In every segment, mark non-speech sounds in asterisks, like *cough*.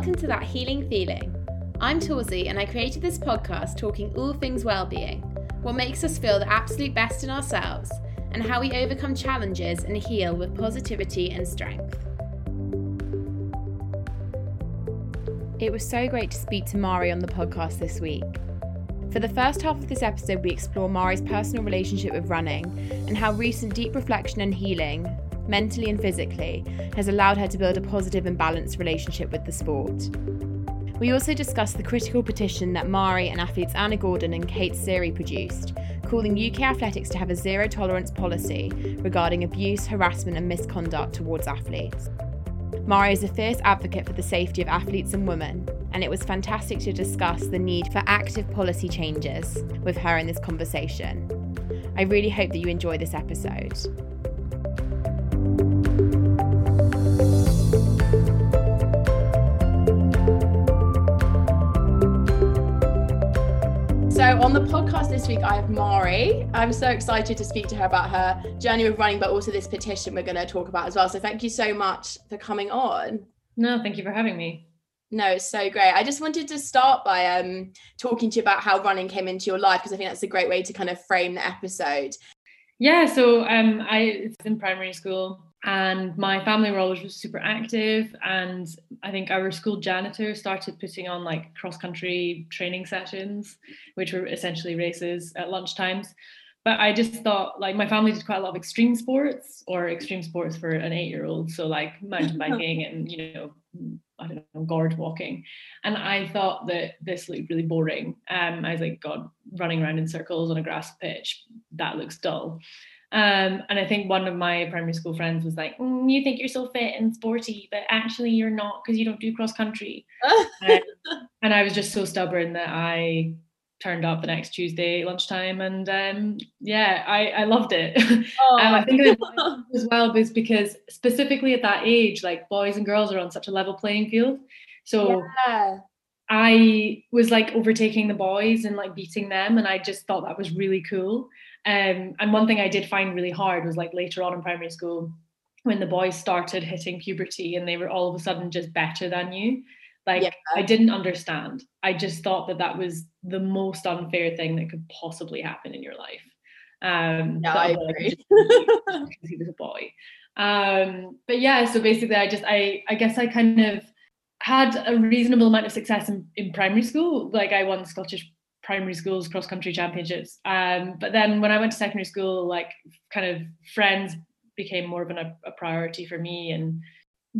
Welcome to That Healing Feeling. I'm Torsey and I created this podcast talking all things well-being, what makes us feel the absolute best in ourselves, and how we overcome challenges and heal with positivity and strength. It was so great to speak to Mari on the podcast this week. For the first half of this episode, we explore Mari's personal relationship with running and how recent deep reflection and healing, mentally and physically, has allowed her to build a positive and balanced relationship with the sport. We also discussed the critical petition that Mari and athletes Anna Gordon and Kate Seary produced, calling UK athletics to have a zero tolerance policy regarding abuse, harassment, and misconduct towards athletes. Mari is a fierce advocate for the safety of athletes and women, and it was fantastic to discuss the need for active policy changes with her in this conversation. I really hope that you enjoy this episode. So on the podcast this week, I have Mari. I'm so excited to speak to her about her journey with running, but also this petition we're going to talk about as well. So thank you so much for coming on. No, thank you for having me. No, it's so great. I just wanted to start by um, talking to you about how running came into your life because I think that's a great way to kind of frame the episode. Yeah, so um, I was in primary school and my family were always super active. And i think our school janitor started putting on like cross country training sessions which were essentially races at lunchtimes but i just thought like my family did quite a lot of extreme sports or extreme sports for an eight year old so like mountain *laughs* biking and you know i don't know gorge walking. And i thought that this looked really boring. Um i was like god running around in circles on a grass pitch that looks dull um, and I think one of my primary school friends was like, mm, "You think you're so fit and sporty, but actually you're not because you don't do cross country." um, *laughs* and I was just so stubborn that I turned up the next Tuesday lunchtime, and um, yeah, I, I loved it. Oh. *laughs* I think as well was because specifically at that age, like boys and girls are on such a level playing field, so. Yeah. I was like overtaking the boys and like beating them, and I just thought that was really cool. Um, and one thing I did find really hard was like later on in primary school, when the boys started hitting puberty and they were all of a sudden just better than you. Like yeah. I didn't understand. I just thought that that was the most unfair thing that could possibly happen in your life. Um, yeah, I agree. because he was a boy. Um, but yeah, so basically, I just I I guess I kind of had a reasonable amount of success in, in primary school. Like I won Scottish primary schools cross country championships. Um, but then when I went to secondary school, like kind of friends became more of an, a, a priority for me, and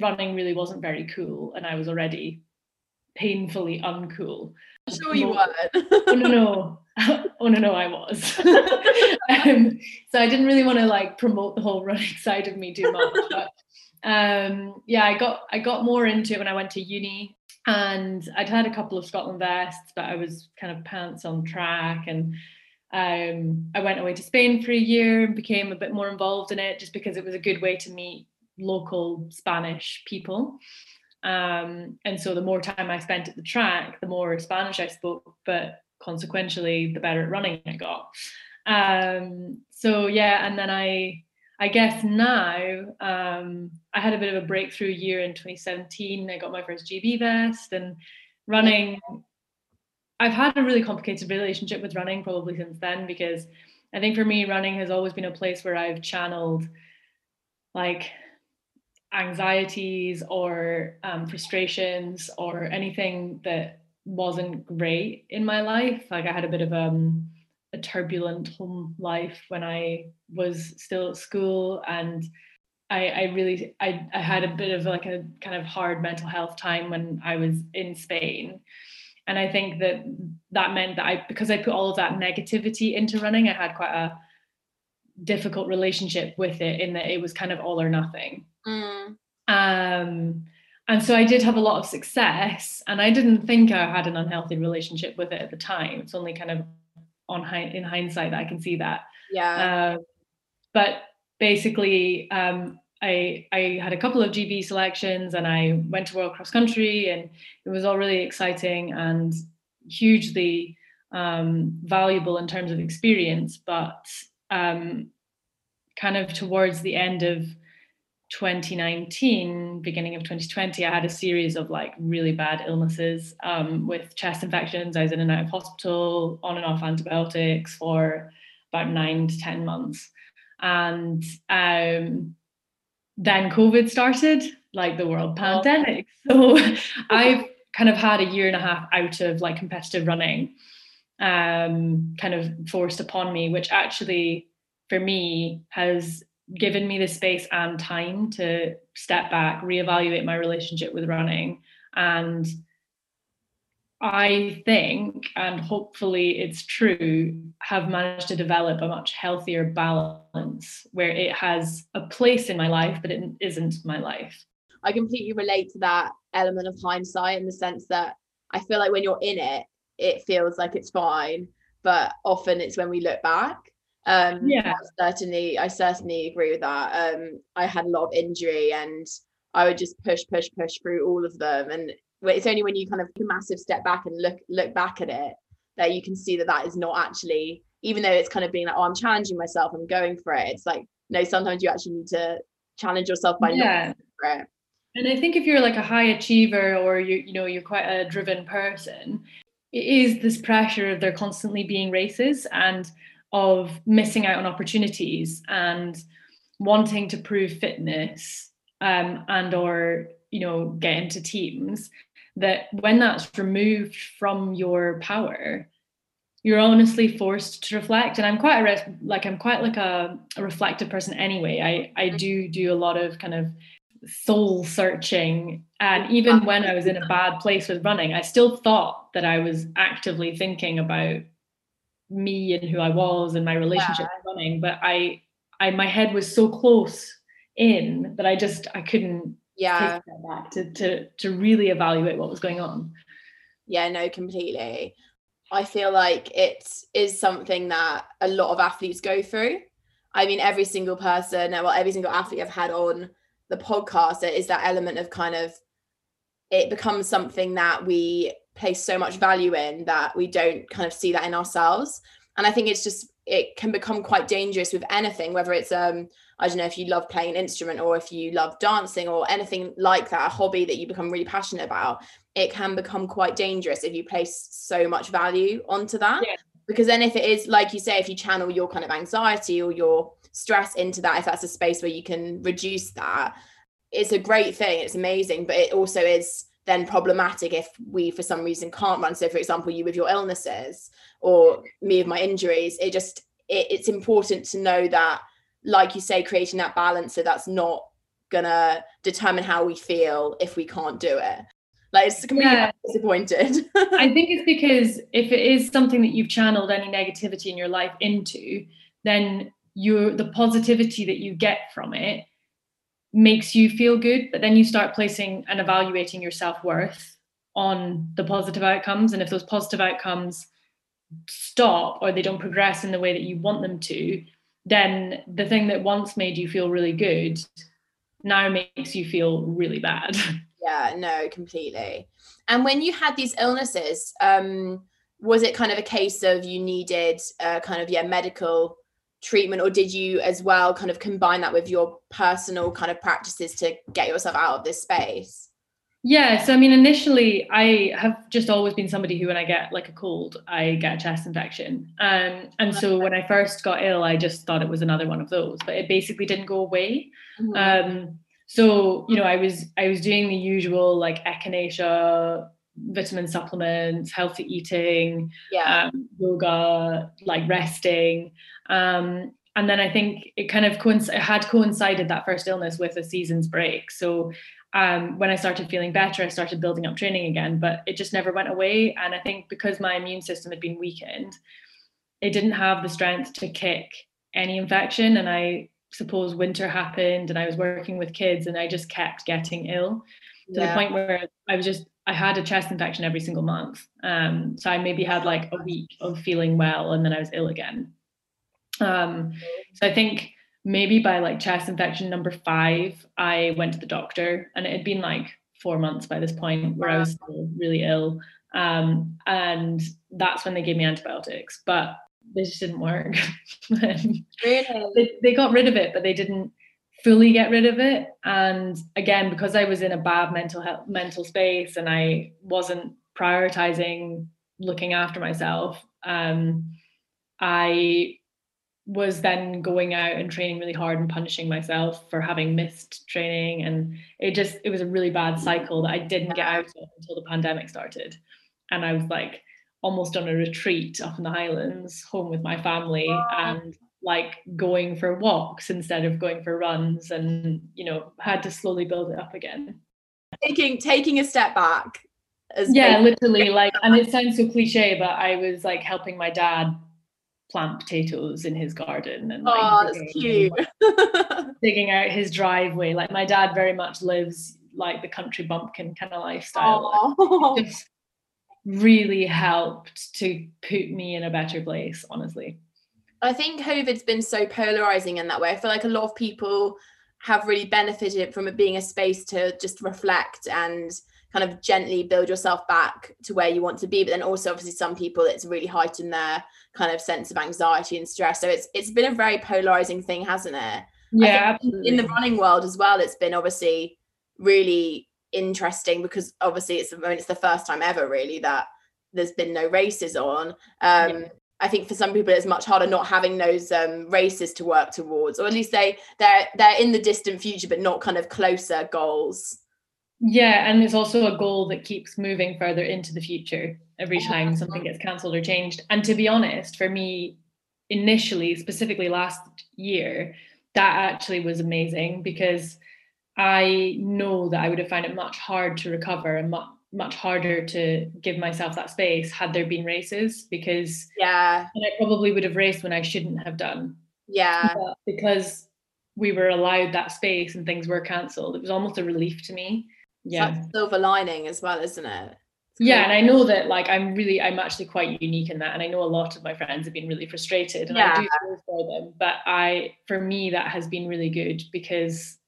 running really wasn't very cool, and I was already painfully uncool. I'm sure you were. oh no no. *laughs* oh no no I was. *laughs* um, so I didn't really want to like promote the whole running side of me too much. But um, yeah, I got I got more into it when I went to uni and I'd had a couple of Scotland vests, but I was kind of pants on track. And um, I went away to Spain for a year and became a bit more involved in it just because it was a good way to meet local Spanish people. Um, and so the more time I spent at the track, the more Spanish I spoke, but consequentially, the better at running I got. Um, so yeah, and then I I guess now um, I had a bit of a breakthrough year in 2017. I got my first GB vest and running. I've had a really complicated relationship with running probably since then because I think for me, running has always been a place where I've channeled like anxieties or um, frustrations or anything that wasn't great in my life. Like I had a bit of um, turbulent home life when I was still at school and I, I really I, I had a bit of like a kind of hard mental health time when I was in Spain. And I think that that meant that I because I put all of that negativity into running, I had quite a difficult relationship with it in that it was kind of all or nothing. Mm. Um, and so I did have a lot of success, and I didn't think I had an unhealthy relationship with it at the time. It's only kind of on in hindsight I can see that. Yeah. Uh, but basically, um, I I had a couple of GB selections, and I went to World Cross Country, and it was all really exciting and hugely um, valuable in terms of experience. But um, kind of towards the end of 2019, beginning of 2020, I had a series of like really bad illnesses um, with chest infections. I was in and out of hospital, on and off antibiotics for about nine to 10 months. And um, then COVID started, like the world oh. pandemic. *laughs* So I've kind of had a year and a half out of like competitive running um, kind of forced upon me, which actually for me has given me the space and time to step back, reevaluate my relationship with running. And I think, and hopefully it's true, have managed to develop a much healthier balance where it has a place in my life, but it isn't my life. I completely relate to that element of hindsight in the sense that I feel like when you're in it, it feels like it's fine. But often it's when we look back um yeah. Certainly i certainly agree with that. Um i had a lot of injury and i would just push push push through all of them. And it's only when you kind of take a massive step back and look look back at it that you can see that that is not actually even though it's kind of being like oh i'm challenging myself i'm going for it. It's like no sometimes you actually need to challenge yourself by yeah. not for it. And i think if you're like a high achiever or you you know you're quite a driven person it is this pressure of there constantly being races and of missing out on opportunities and wanting to prove fitness um, and or you know get into teams that when that's removed from your power you're honestly forced to reflect. And i'm quite a re- like i'm quite like a, a reflective person anyway. I i mm-hmm. do do a lot of kind of soul searching. And even when i was in a bad place with running i still thought that i was actively thinking about me and who I was and my relationship yeah. running, but I I my head was so close in that I just I couldn't yeah back to to to really evaluate what was going on. Yeah, no, completely. I feel like it is something that a lot of athletes go through. I mean, every single person, well, every single athlete I've had on the podcast is that element of kind of it becomes something that we place so much value in that we don't kind of see that in ourselves and i think it's just it can become quite dangerous with anything whether it's um i don't know if you love playing an instrument or if you love dancing or anything like that a hobby that you become really passionate about it can become quite dangerous if you place so much value onto that yeah. because then if it is like you say if you channel your kind of anxiety or your stress into that if that's a space where you can reduce that it's a great thing it's amazing but it also is then problematic if we for some reason can't run. So for example you with your illnesses or me with my injuries it just it, it's important to know that like you say creating that balance so that's not gonna determine how we feel if we can't do it. Like it's completely yeah. disappointed. I *laughs* think it's because if it is something that you've channeled any negativity in your life into then you the positivity that you get from it makes you feel good, but then you start placing and evaluating your self worth on the positive outcomes. And if those positive outcomes stop or they don't progress in the way that you want them to, then the thing that once made you feel really good now makes you feel really bad. *laughs* Yeah, no, completely. And when you had these illnesses, um, was it kind of a case of you needed uh, kind of yeah medical treatment, or did you as well kind of combine that with your personal kind of practices to get yourself out of this space? Yeah, so I mean, initially, I have just always been somebody who, when I get like a cold, I get a chest infection. Um, and so when I first got ill, I just thought it was another one of those, but it basically didn't go away. Mm-hmm. Um, so you know, I was I was doing the usual like echinacea, vitamin supplements, healthy eating, yeah. um, yoga, like resting. Um, and then I think it kind of coinc- had coincided that first illness with a season's break. So um, when I started feeling better, I started building up training again, but it just never went away. And I think because my immune system had been weakened, it didn't have the strength to kick any infection. And I suppose winter happened and I was working with kids and I just kept getting ill to yeah. the point where I was just, I had a chest infection every single month. Um, so I maybe had like a week of feeling well and then I was ill again. Um, so I think maybe by like chest infection number five, I went to the doctor and it had been like four months by this point where I was still really ill. Um, and that's when they gave me antibiotics, but they just didn't work. *laughs* really? they, they got rid of it, but they didn't fully get rid of it. And again, because I was in a bad mental health mental space and I wasn't prioritizing looking after myself, um, I was then going out and training really hard and punishing myself for having missed training. And it just it was a really bad cycle that I didn't get out of until the pandemic started. And I was like almost on a retreat up in the highlands home with my family. And like going for walks instead of going for runs and you know had to slowly build it up again taking taking a step back yeah literally like and it sounds so cliche but I was like helping my dad plant potatoes in his garden and like oh, that's cute. *laughs* digging out his driveway. Like my dad very much lives like the country bumpkin kind of lifestyle. just really helped to put me in a better place, honestly. I think COVID's been so polarizing in that way. I feel like a lot of people have really benefited from it being a space to just reflect and kind of gently build yourself back to where you want to be. But then also obviously some people it's really heightened their kind of sense of anxiety and stress. So it's it's been a very polarizing thing hasn't it? Yeah in the running world as well it's been obviously really interesting because obviously it's I mean, it's the first time ever really that there's been no races on. Um yeah. I think for some people it's much harder not having those um, races to work towards, or at least they they're they're in the distant future, but not kind of closer goals. Yeah, and it's also a goal that keeps moving further into the future every time something gets cancelled or changed. And to be honest, for me, initially, specifically last year, that actually was amazing because I know that I would have found it much hard to recover and much much harder to give myself that space had there been races because yeah. and I probably would have raced when I shouldn't have done. Yeah. But because we were allowed that space and things were cancelled it was almost a relief to me. Yeah. Silver lining as well isn't it? Yeah and i know that like i'm really i'm actually quite unique in that and i know a lot of my friends have been really frustrated and yeah. i do feel for them. But i for me that has been really good because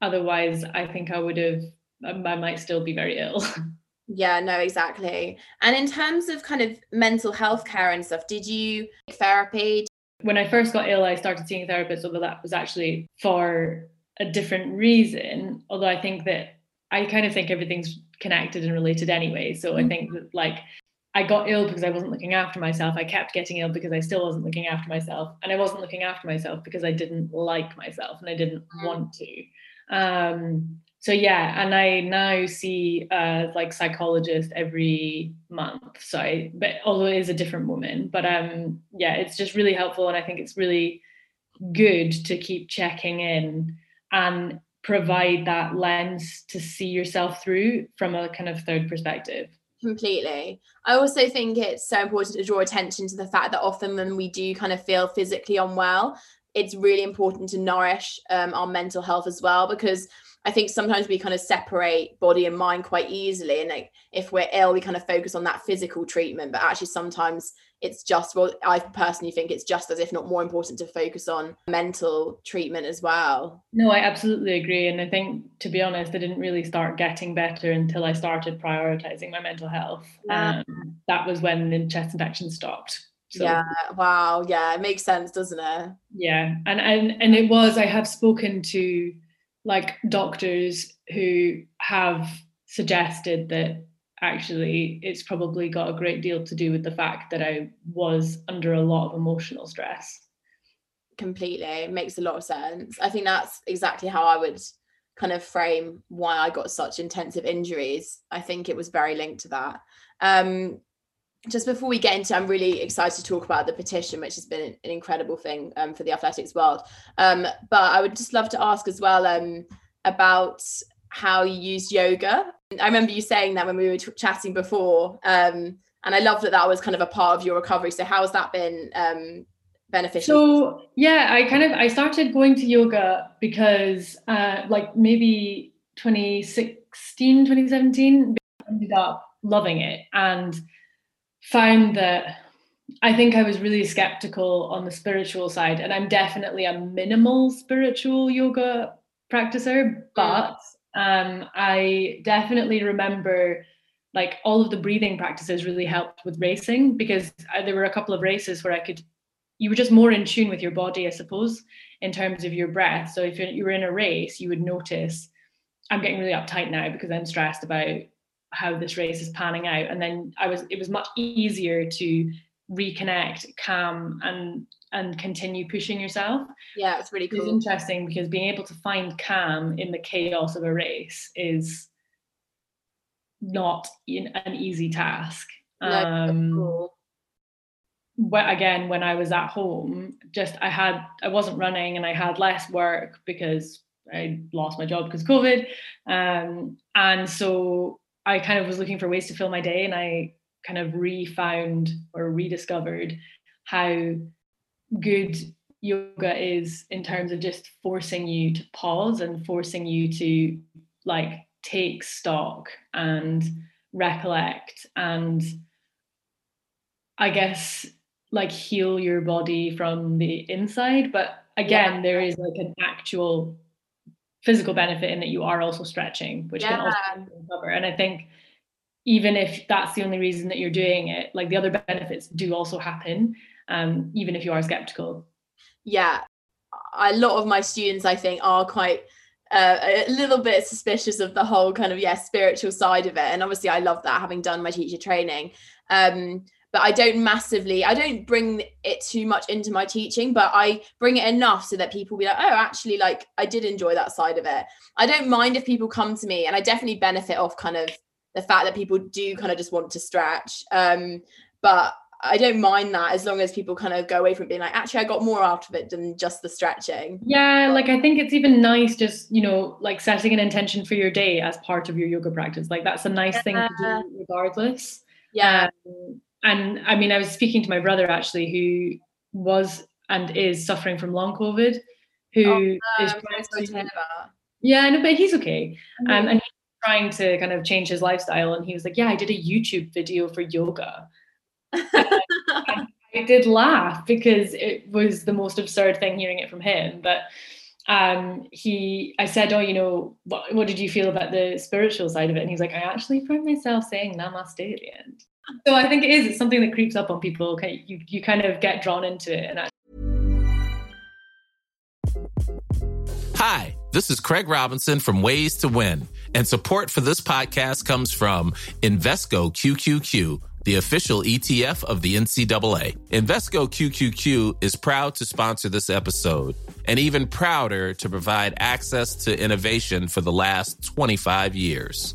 otherwise i think i would have i might still be very ill *laughs* yeah no exactly and in terms of kind of mental health care and stuff did you therapy when i first got ill i started seeing therapists although that was actually for a different reason although i think that I kind of think everything's connected and related anyway. So I think that like I got ill because I wasn't looking after myself. I kept getting ill because I still wasn't looking after myself. And I wasn't looking after myself because I didn't like myself and I didn't mm. want to. Um, so yeah, and I now see uh like psychologist every month. So I, but although it is a different woman, but um yeah, it's just really helpful and I think it's really good to keep checking in and provide that lens to see yourself through from a kind of third perspective completely i also think it's so important to draw attention to the fact that often when we do kind of feel physically unwell it's really important to nourish um, our mental health as well because I think sometimes we kind of separate body and mind quite easily. And like if we're ill, we kind of focus on that physical treatment. But actually, sometimes it's just, well, I personally think it's just as if not more important to focus on mental treatment as well. No, I absolutely agree. And I think, to be honest, I didn't really start getting better until I started prioritizing my mental health. Yeah. Um, that was when the chest infection stopped. So, yeah. Wow. Yeah. It makes sense, doesn't it? Yeah. And and and it was. I have spoken to like doctors who have suggested that actually it's probably got a great deal to do with the fact that I was under a lot of emotional stress. Completely. It makes a lot of sense. I think that's exactly how I would kind of frame why I got such intensive injuries. I think it was very linked to that. Um, just before we get into, I'm really excited to talk about the petition, which has been an incredible thing um, for the athletics world. Um, but I would just love to ask as well um, about how you used yoga. I remember you saying that when we were t- chatting before, um, and I love that that was kind of a part of your recovery. So how has that been um, beneficial? So yeah, I kind of I started going to yoga because uh, like maybe 2016, 2017, ended up loving it and found that I think I was really skeptical on the spiritual side, and I'm definitely a minimal spiritual yoga practicer, mm. but um, I definitely remember like all of the breathing practices really helped with racing because I, there were a couple of races where I could, you were just more in tune with your body, I suppose, in terms of your breath. So if you were in a race, you would notice, I'm getting really uptight now because I'm stressed about how this race is panning out. And then i was it was much easier to reconnect calm and and continue pushing yourself. Yeah it's really cool. it's interesting because being able to find calm in the chaos of a race is not an easy task. No, um cool. But again when i was at home just i had i wasn't running and i had less work because i lost my job because of covid. Um and so I kind of was looking for ways to fill my day and I kind of refound or rediscovered how good yoga is in terms of just forcing you to pause and forcing you to like take stock and recollect and I guess like heal your body from the inside. But again, yeah. there is like an actual physical benefit in that you are also stretching, which yeah. can also recover. And I think even if that's the only reason that you're doing it, like the other benefits do also happen, um, even if you are skeptical. Yeah, a lot of my students, I think, are quite uh, a little bit suspicious of the whole kind of yeah spiritual side of it, and obviously I love that having done my teacher training. Um, but I don't massively, I don't bring it too much into my teaching, but I bring it enough so that people be like, oh, actually, like I did enjoy that side of it. I don't mind if people come to me, and I definitely benefit off kind of the fact that people do kind of just want to stretch. Um, but I don't mind that as long as people kind of go away from being like, actually, I got more out of it than just the stretching. Yeah, like I think it's even nice just, you know, like setting an intention for your day as part of your yoga practice. Like that's a nice yeah. thing to do regardless. Yeah. Um, and I mean, I was speaking to my brother actually, who was and is suffering from long COVID, who oh, no, is trying to, yeah, no, but he's okay. Mm-hmm. Um, and he's trying to kind of change his lifestyle. And he was like, Yeah, I did a YouTube video for yoga. *laughs* I did laugh because it was the most absurd thing hearing it from him. But um, he, I said, Oh, you know, what, what did you feel about the spiritual side of it? And he's like, I actually found myself saying namaste at the end. So I think it is. It's something that creeps up on people. Okay, you you kind of get drawn into it. And Hi, this is Craig Robinson from Ways to Win, and support for this podcast comes from Invesco QQQ the official ETF of the NCAA. Invesco QQQ is proud to sponsor this episode and even prouder to provide access to innovation for the last 25 years.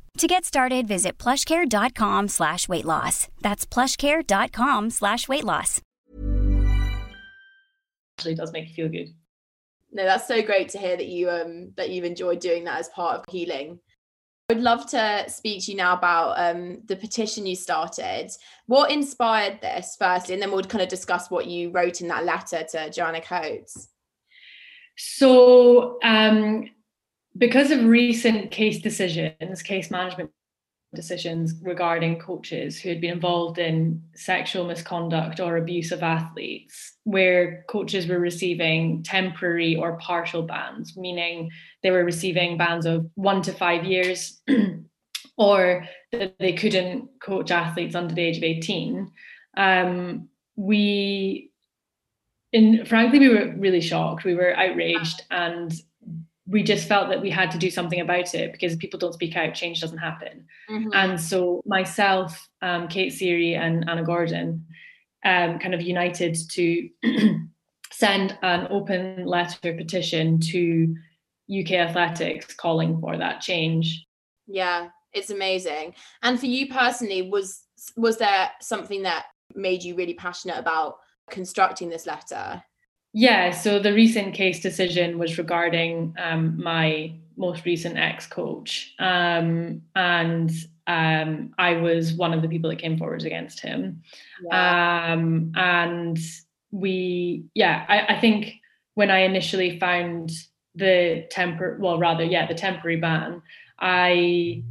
To get started, visit plushcare.com slash weight loss. That's plushcare.com slash weight loss. Actually does make you feel good. No, that's so great to hear that you um that you've enjoyed doing that as part of healing. I would love to speak to you now about um, the petition you started. What inspired this, firstly, and then we'll kind of discuss what you wrote in that letter to Joanna Coates. So, um, because of recent case decisions, case management decisions regarding coaches who had been involved in sexual misconduct or abuse of athletes, where coaches were receiving temporary or partial bans, meaning they were receiving bans of one to five years, *clears throat* or that they couldn't coach athletes under the age of 18. Um, we, in frankly, we were really shocked. We were outraged and we just felt that we had to do something about it because people don't speak out, change doesn't happen. Mm-hmm. And so myself, um, Kate Seary, and Anna Gordon um, kind of united to *clears throat* send an open letter petition to UK athletics calling for that change. Yeah, it's amazing. And for you personally, was was there something that made you really passionate about constructing this letter? Yeah, so the recent case decision was regarding um, my most recent ex coach. Um, and um, I was one of the people that came forward against him. Yeah. Um, and we, yeah, I, I think when I initially found the temper, well, rather, yeah, the temporary ban, I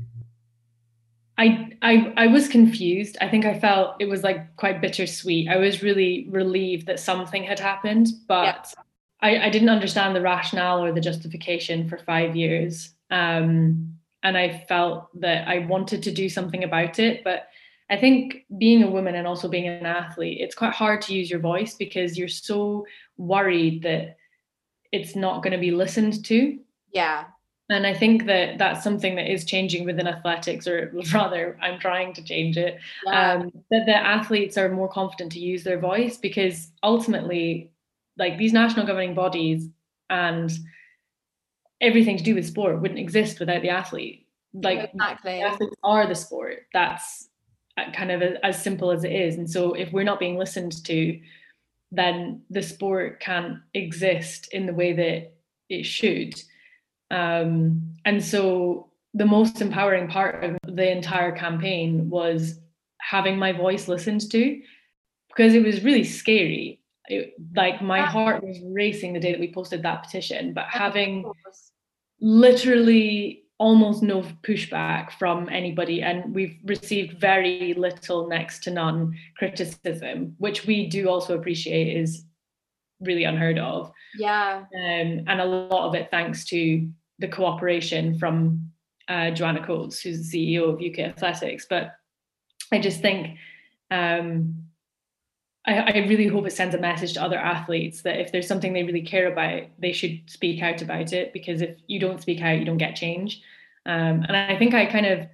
I, I I was confused. I think I felt it was like quite bittersweet. I was really relieved that something had happened, but yeah. I, I didn't understand the rationale or the justification for five years. Um, and I felt that I wanted to do something about it. But I think being a woman and also being an athlete, it's quite hard to use your voice because you're so worried that it's not going to be listened to. Yeah and i think that that's something that is changing within athletics or *laughs* rather i'm trying to change it. Yeah. um, that the athletes are more confident to use their voice because ultimately like these national governing bodies and everything to do with sport wouldn't exist without the athlete. Like exactly. the athletes are the sport. That's uh, kind of as simple as it is. And so if we're not being listened to then the sport can't exist in the way that it should um, and so the most empowering part of the entire campaign was having my voice listened to because it was really scary. It, like my heart was racing the day that we posted that petition, but having literally almost no pushback from anybody and we've received very little next to none criticism which we do also appreciate is really unheard of. Yeah. Um, and a lot of it thanks to the cooperation from uh, Joanna Coates, who's the CEO of UK Athletics. But I just think um, I, I, really hope it sends a message to other athletes that if there's something they really care about, they should speak out about it. Because if you don't speak out, you don't get change. Um, and I think I kind of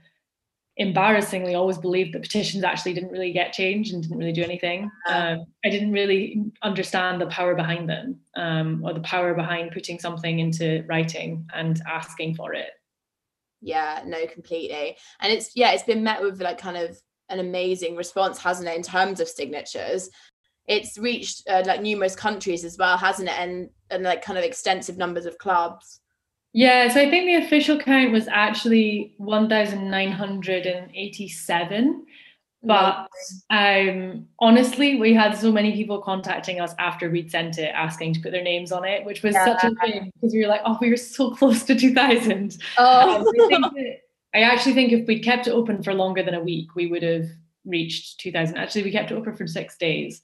embarrassingly always believed that petitions actually didn't really get changed and didn't really do anything. Um, I didn't really understand the power behind them um, or the power behind putting something into writing and asking for it. Yeah, no, completely. And it's yeah, it's been met with like kind of an amazing response, hasn't it, in terms of signatures? It's reached uh, like numerous countries as well, hasn't it? And and like kind of extensive numbers of clubs. Yeah, so I think the official count was actually 1,987. But um, honestly, we had so many people contacting us after we'd sent it asking to put their names on it, which was yeah. such a thing because we were like, oh, we were so *laughs* close to 2,000. Oh. Um, I, I actually think if we'd kept it open for longer than a week, we would have reached 2000 actually we kept it open for six days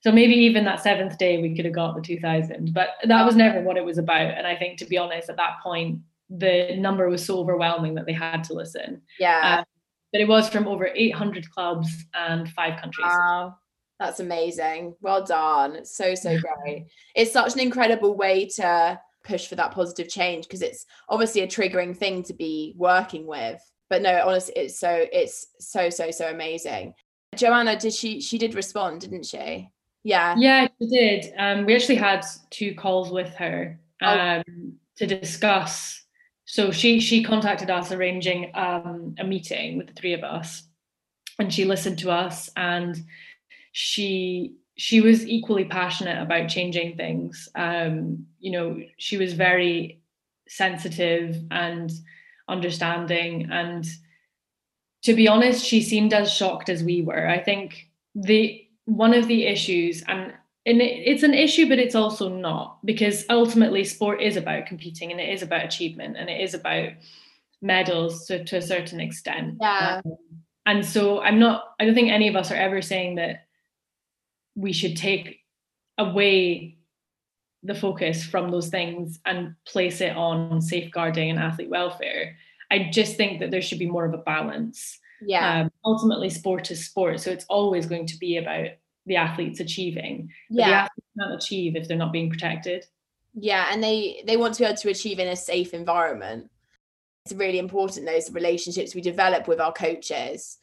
so maybe even that seventh day we could have got the 2000 but that was never what it was about. And i think to be honest at that point the number was so overwhelming that they had to listen. Yeah. Um, but it was from over 800 clubs and five countries. Wow. That's amazing. Well done. So so great. It's such an incredible way to push for that positive change because it's obviously a triggering thing to be working with. But no honestly it's so it's so so so amazing. Joanna did she she did respond didn't she yeah. Yeah, she did. Um, we actually had two calls with her oh. um, oh. to discuss. So she she contacted us arranging um, a meeting with the three of us, and she listened to us, and she she was equally passionate about changing things. Um, you know, she was very sensitive and understanding, and to be honest, she seemed as shocked as we were. I think the one of the issues, and and it's an issue, but it's also not because ultimately sport is about competing and it is about achievement and it is about medals to, to a certain extent. Yeah. Um, and so I'm not, I don't think any of us are ever saying that we should take away the focus from those things and place it on safeguarding and athlete welfare. I just think that there should be more of a balance yeah. Um, ultimately sport is sport so it's always going to be about the athletes achieving yeah the athletes can't achieve if they're not being protected. Yeah and they they want to be able to achieve in a safe environment. It's really important those relationships we develop with our coaches.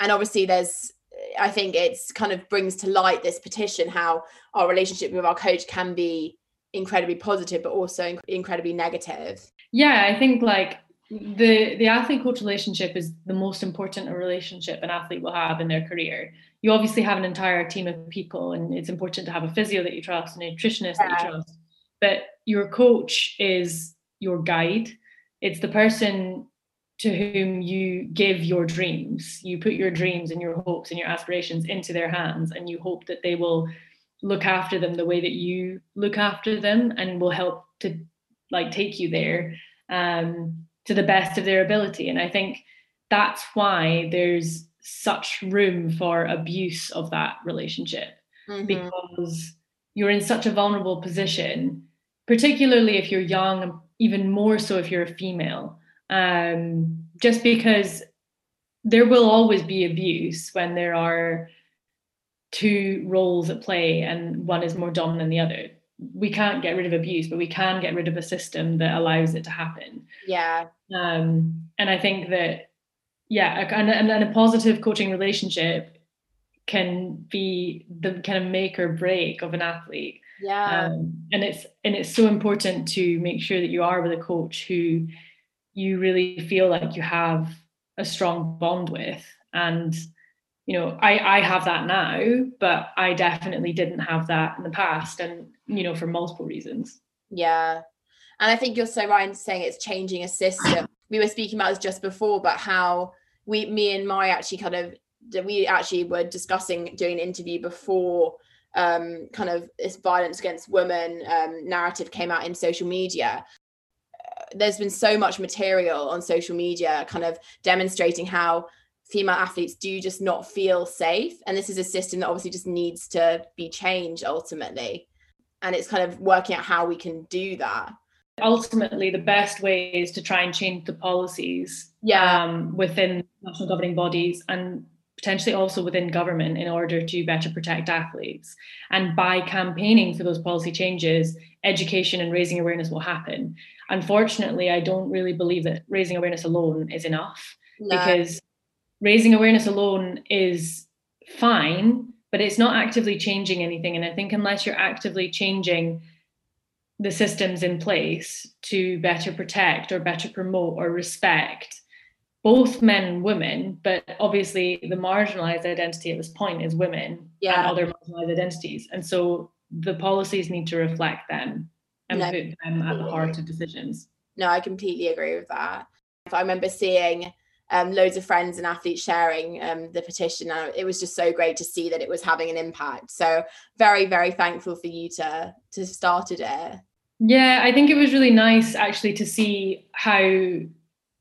And obviously there's i think it's kind of brings to light this petition how our relationship with our coach can be incredibly positive but also incredibly negative. Yeah i think like the the athlete coach relationship is the most important relationship an athlete will have in their career. You obviously have an entire team of people and it's important to have a physio that you trust a nutritionist yeah. that you trust but your coach is your guide. It's the person to whom you give your dreams. You put your dreams and your hopes and your aspirations into their hands and you hope that they will look after them the way that you look after them and will help to like take you there. Um to the best of their ability. And I think that's why there's such room for abuse of that relationship mm-hmm. because you're in such a vulnerable position, particularly if you're young, even more so if you're a female. Um, just because there will always be abuse when there are two roles at play and one is more dominant than the other we can't get rid of abuse, but we can get rid of a system that allows it to happen. Yeah. Um, and I think that, yeah, and, and, a positive coaching relationship can be the kind of make or break of an athlete. Yeah. Um, and it's and it's so important to make sure that you are with a coach who you really feel like you have a strong bond with and you know i i have that now but i definitely didn't have that in the past and you know for multiple reasons. Yeah. And i think you're so right in saying it's changing a system. *clears throat* We were speaking about this just before but how we me and my actually kind of we actually were discussing doing an interview before um, kind of this violence against women um, narrative came out in social media. There's been so much material on social media kind of demonstrating how female athletes do just not feel safe. And this is a system that obviously just needs to be changed ultimately. And it's kind of working out how we can do that. Ultimately the best way is to try and change the policies yeah. um, within national governing bodies and potentially also within government in order to better protect athletes. And by campaigning for those policy changes education and raising awareness will happen. Unfortunately i don't really believe that raising awareness alone is enough no. because raising awareness alone is fine, but it's not actively changing anything. And I think unless you're actively changing the systems in place to better protect or better promote or respect both men and women, but obviously the marginalized identity at this point is women yeah. and other marginalized identities. And so the policies need to reflect them and no, put them at the heart of decisions. No, I completely agree with that. I remember seeing um, loads of friends and athletes sharing um, the petition. And it was just so great to see that it was having an impact. So very, very thankful for you to to have started it. Yeah, I think it was really nice actually to see how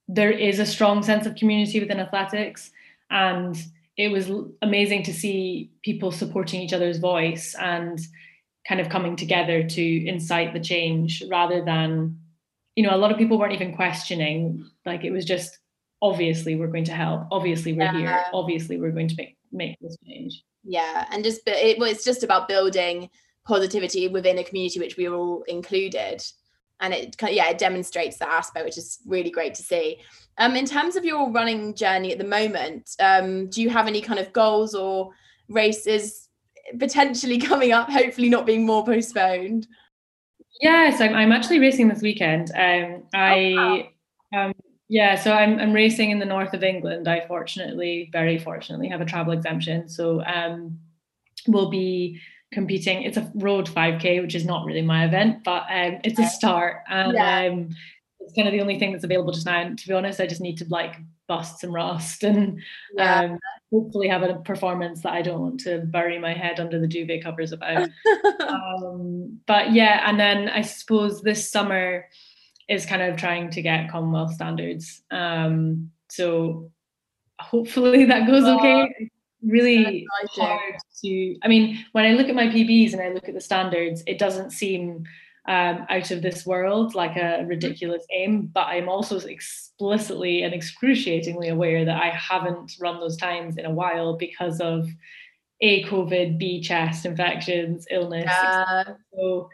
there is a strong sense of community within athletics and it was amazing to see people supporting each other's voice and kind of coming together to incite the change rather than you know a lot of people weren't even questioning like it was just obviously we're going to help obviously we're yeah. here obviously we're going to make make this change. Yeah and just but it was just about building positivity within a community which we all included. And it yeah it demonstrates that aspect which is really great to see. Um in terms of your running journey at the moment um do you have any kind of goals or races potentially *laughs* coming up hopefully not being more postponed? Yes i'm, I'm actually racing this weekend. Um i oh, wow. um yeah so I'm, I'm racing in the north of england i fortunately very fortunately have a travel exemption so um will be competing. It's a road 5K, which is not really my event, but um, it's a start. And yeah. um, it's kind of the only thing that's available just now. And to be honest, I just need to like bust some rust and yeah. um, hopefully have a performance that I don't want to bury my head under the duvet covers about. *laughs* um, but yeah, and then I suppose this summer is kind of trying to get Commonwealth standards. Um, so hopefully that goes okay really hard to i mean when i look at my pbs and i look at the standards it doesn't seem um, out of this world like a ridiculous aim but i'm also explicitly and excruciatingly aware that i haven't run those times in a while because of a covid b chest infections illness yeah. so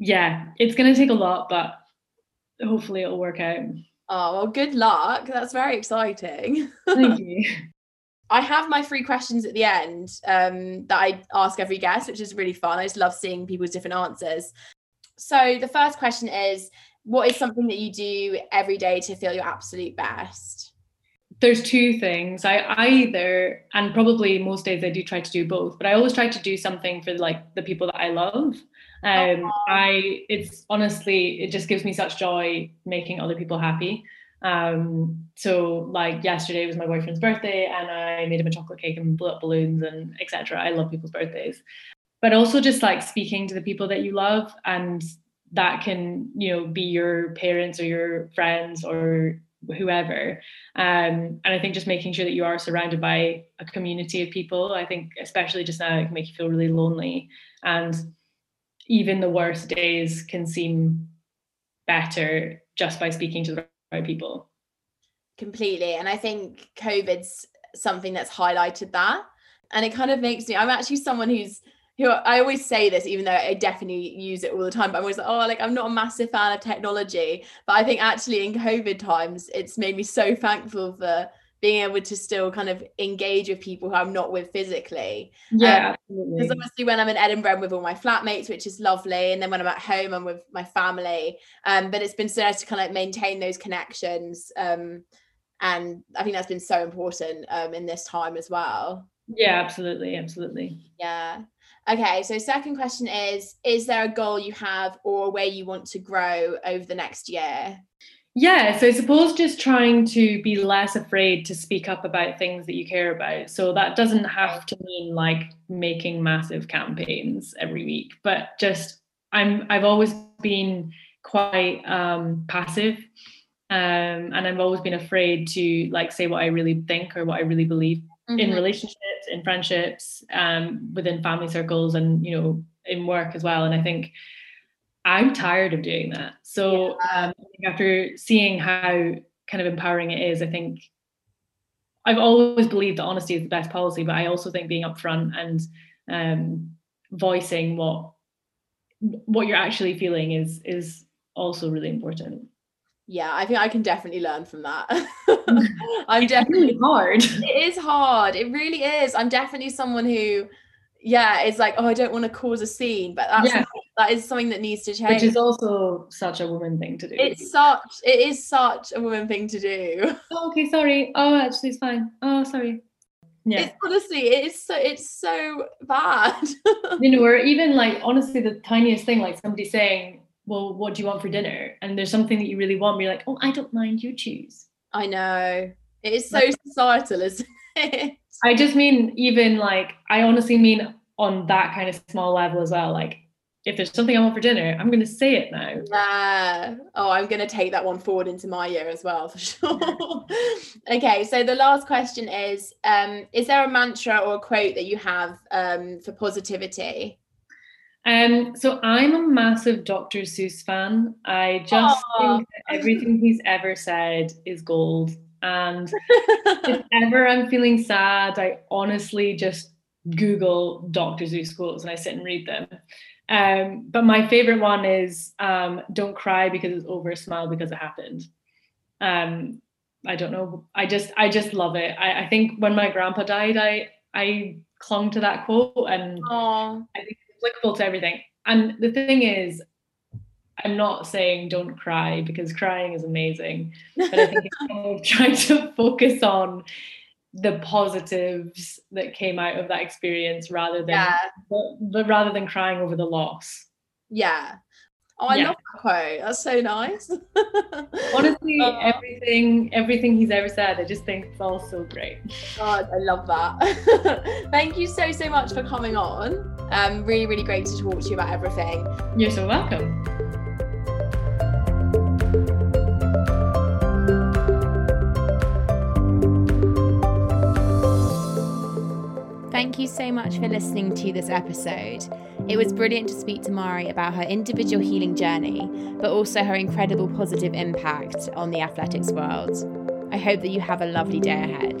yeah it's going to take a lot but hopefully it'll work out oh well good luck that's very exciting thank *laughs* you I have my three questions at the end um, that I ask every guest, which is really fun. I just love seeing people's different answers. So the first question is what is something that you do every day to feel your absolute best? There's two things. I either, and probably most days I do try to do both, but I always try to do something for like the people that I love. Um, I, it's honestly, it just gives me such joy making other people happy. Um, so like yesterday was my boyfriend's birthday and I made him a chocolate cake and blew up balloons and etc. I love people's birthdays. But also just like speaking to the people that you love and that can, you know, be your parents or your friends or whoever. Um, and I think just making sure that you are surrounded by a community of people, I think especially just now it can make you feel really lonely. And even the worst days can seem better just by speaking to the right people. Completely. And I think COVID's something that's highlighted that. And it kind of makes me, I'm actually someone who's who I always say this, even though I definitely use it all the time, but I'm always like, oh, like I'm not a massive fan of technology. But I think actually in COVID times, it's made me so thankful for being able to still kind of engage with people who I'm not with physically. Yeah, because um, obviously when I'm in Edinburgh I'm with all my flatmates, which is lovely, and then when I'm at home I'm with my family. Um, but it's been so nice to kind of maintain those connections. Um, and I think that's been so important um in this time as well. Yeah, absolutely, absolutely. Yeah. Okay, so second question is Is there a goal you have or a way you want to grow over the next year? Yeah, so I suppose just trying to be less afraid to speak up about things that you care about. So that doesn't have to mean like making massive campaigns every week, but just I'm I've always been quite um, passive, um, and I've always been afraid to like say what I really think or what I really believe mm-hmm. in relationships, in friendships, um, within family circles, and you know in work as well. And I think I'm tired of doing that. So yeah. um, after seeing how kind of empowering it is, I think I've always believed that honesty is the best policy, but I also think being upfront and um, voicing what what you're actually feeling is is also really important. Yeah, I think I can definitely learn from that. *laughs* *laughs* I'm definitely really hard. *laughs* It is hard. It really is. I'm definitely someone who, yeah, is like, oh, I don't want to cause a scene, but that's Yeah. That is something that needs to change. Which is also such a woman thing to do. it's such it is such a woman thing to do. *laughs* oh, okay, sorry. Oh, actually, it's fine. Oh, sorry. Yeah. It's honestly, it is so it's so bad. *laughs* you know, or even like honestly, the tiniest thing, like somebody saying, "Well, what do you want for dinner?" and there's something that you really want, you're like, "Oh, I don't mind. You choose." I know. It is so societal, isn't it? I just mean even like I honestly mean on that kind of small level as well. Like if there's something I want for dinner, I'm gonna say it now. Yeah. Oh, I'm going to take that one forward into my year as well for sure. *laughs* okay, so the last question is: um, Is there a mantra or a quote that you have um, for positivity? Um, so I'm a massive Dr. Seuss fan. I just Aw. think that everything he's ever said is gold. And if *laughs* ever I'm feeling sad, I honestly just Google Dr. Seuss quotes and I sit and read them. Um, but my favorite one is um, "Don't cry because it's over, smile because it happened." Um, I don't know. I just I just love it. I, I think when my grandpa died, I I clung to that quote and Oh, I think it's applicable to everything. And the thing is, I'm not saying don't cry because crying is amazing, but I think it's kind of trying to focus on the positives that came out of that experience rather than yeah, but, but rather than crying over the loss. yeah. Oh, I Yeah. love that quote. That's so nice. *laughs* Honestly, Oh. everything everything he's ever said, I just think it's all so great. God, I love that. *laughs* Thank you so so much for coming on. Um, really, really great to talk to you about everything. You're so welcome. Thank you so much for listening to this episode. It was brilliant to speak to Mari about her individual healing journey, but also her incredible positive impact on the athletics world. I hope that you have a lovely day ahead.